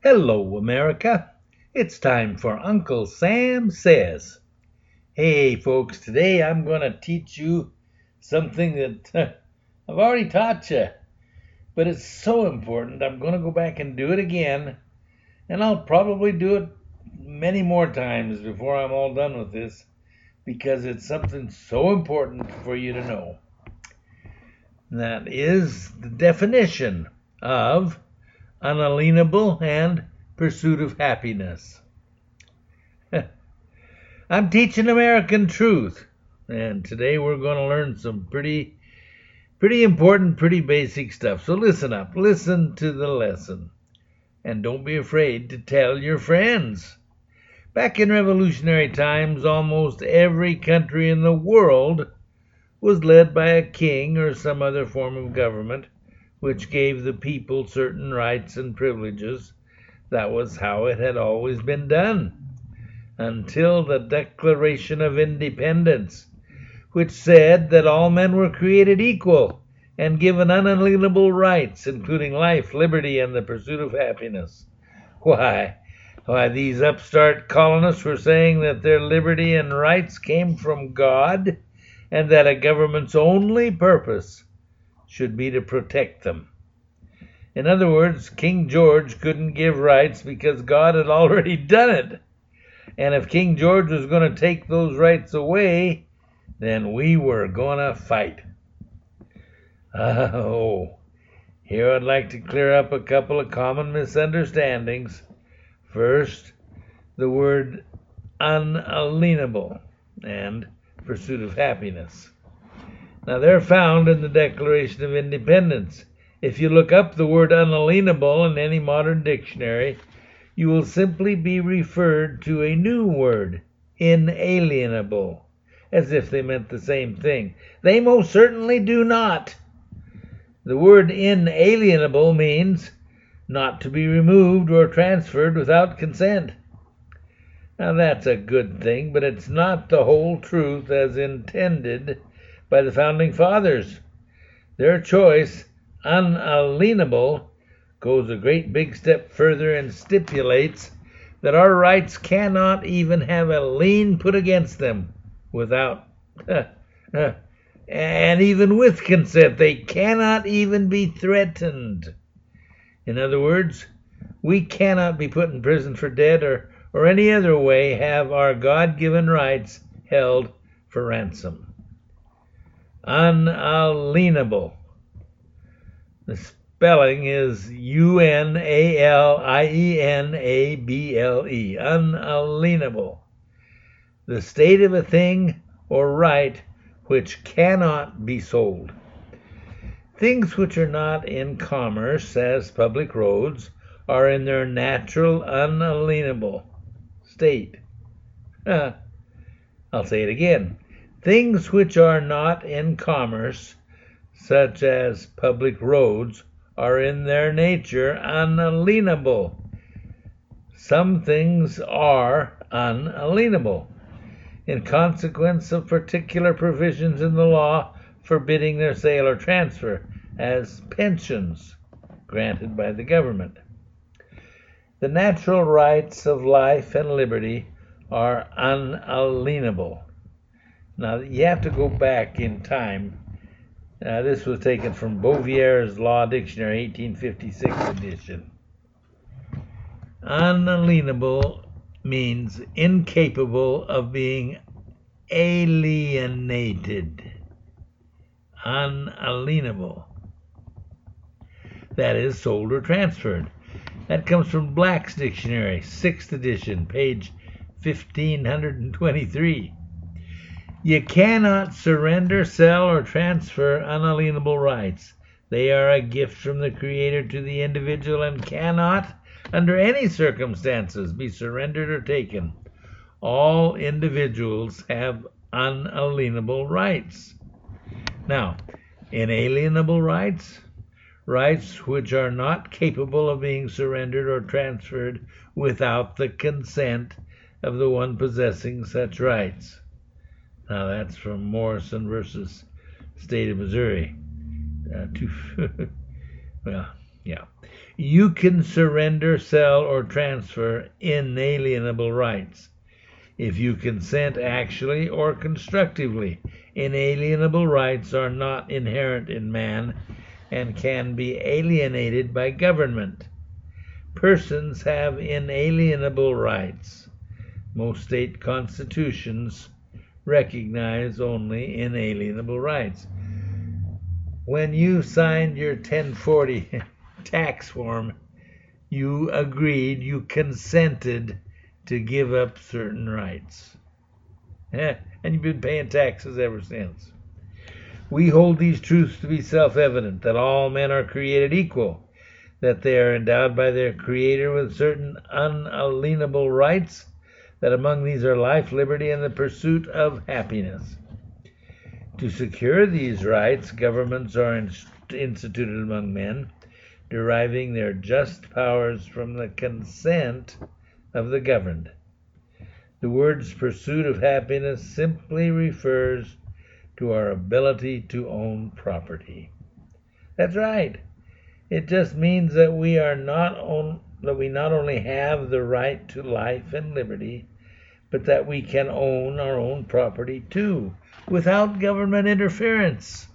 Hello, America. It's time for Uncle Sam Says. Hey, folks, today I'm going to teach you something that I've already taught you, but it's so important. I'm going to go back and do it again, and I'll probably do it many more times before I'm all done with this because it's something so important for you to know. That is the definition of unalienable and pursuit of happiness. I'm teaching American truth, and today we're going to learn some pretty pretty important, pretty basic stuff. So listen up, listen to the lesson, and don't be afraid to tell your friends. Back in revolutionary times, almost every country in the world was led by a king or some other form of government which gave the people certain rights and privileges. That was how it had always been done until the Declaration of Independence, which said that all men were created equal and given unalienable rights, including life, liberty, and the pursuit of happiness. Why? Why, these upstart colonists were saying that their liberty and rights came from God and that a government's only purpose should be to protect them. In other words, King George couldn't give rights because God had already done it. And if King George was going to take those rights away, then we were going to fight. Oh, here I'd like to clear up a couple of common misunderstandings. First, the word unalienable and pursuit of happiness. Now, they're found in the Declaration of Independence. If you look up the word unalienable in any modern dictionary, you will simply be referred to a new word, inalienable, as if they meant the same thing. They most certainly do not. The word inalienable means not to be removed or transferred without consent. Now that's a good thing, but it's not the whole truth as intended by the founding fathers. Their choice, unalienable, goes a great big step further and stipulates that our rights cannot even have a lien put against them without, and even with consent, they cannot even be threatened. In other words, we cannot be put in prison for debt or, or any other way have our God given rights held for ransom. Unalienable. The spelling is U N A L I E N A B L E. Unalienable. The state of a thing or right which cannot be sold. Things which are not in commerce, as public roads, are in their natural, unalienable state. I'll say it again. Things which are not in commerce, such as public roads, are in their nature unalienable. Some things are unalienable in consequence of particular provisions in the law forbidding their sale or transfer as pensions granted by the government. The natural rights of life and liberty are unalienable. Now, you have to go back in time. Uh, this was taken from Bouvier's Law Dictionary, 1856 edition. Unalienable means incapable of being alienated unalienable. That is, sold or transferred. That comes from Black's Dictionary, 6th edition, page 1523. You cannot surrender, sell, or transfer unalienable rights. They are a gift from the Creator to the individual and cannot, under any circumstances, be surrendered or taken. All individuals have unalienable rights. Now, inalienable rights, rights which are not capable of being surrendered or transferred without the consent of the one possessing such rights. Now, that's from Morrison versus State of Missouri. Uh, well, yeah. you can surrender, sell, or transfer inalienable rights. If you consent actually or constructively, inalienable rights are not inherent in man and can be alienated by government. Persons have inalienable rights. Most state constitutions recognize only inalienable rights. When you signed your 1040 tax form, you agreed, you consented to give up certain rights. and you've been paying taxes ever since. We hold these truths to be self evident that all men are created equal, that they are endowed by their Creator with certain unalienable rights, that among these are life, liberty, and the pursuit of happiness. To secure these rights, governments are instituted among men, deriving their just powers from the consent of the governed. The words pursuit of happiness simply refers to our ability to own property. That's right. It just means that we are not on, that we not only have the right to life and liberty, but that we can own our own property too, without government interference.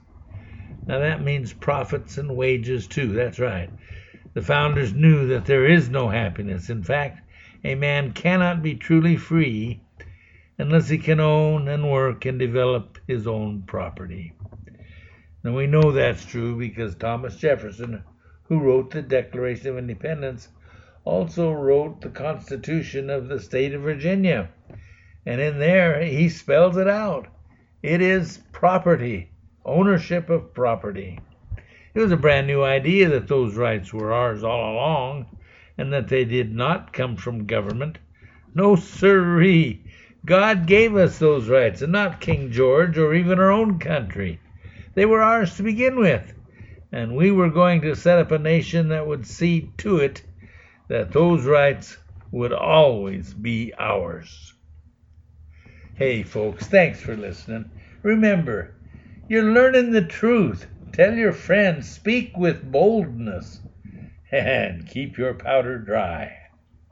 Now that means profits and wages too. That's right. The founders knew that there is no happiness. In fact, a man cannot be truly free unless he can own and work and develop his own property. Now we know that's true because Thomas Jefferson, who wrote the Declaration of Independence, also wrote the Constitution of the state of Virginia. And in there, he spells it out. It is property, ownership of property. It was a brand new idea that those rights were ours all along and that they did not come from government. No, sirree. God gave us those rights, and not King George or even our own country. They were ours to begin with, and we were going to set up a nation that would see to it that those rights would always be ours. Hey, folks, thanks for listening. Remember, you're learning the truth. Tell your friends, speak with boldness, and keep your powder dry.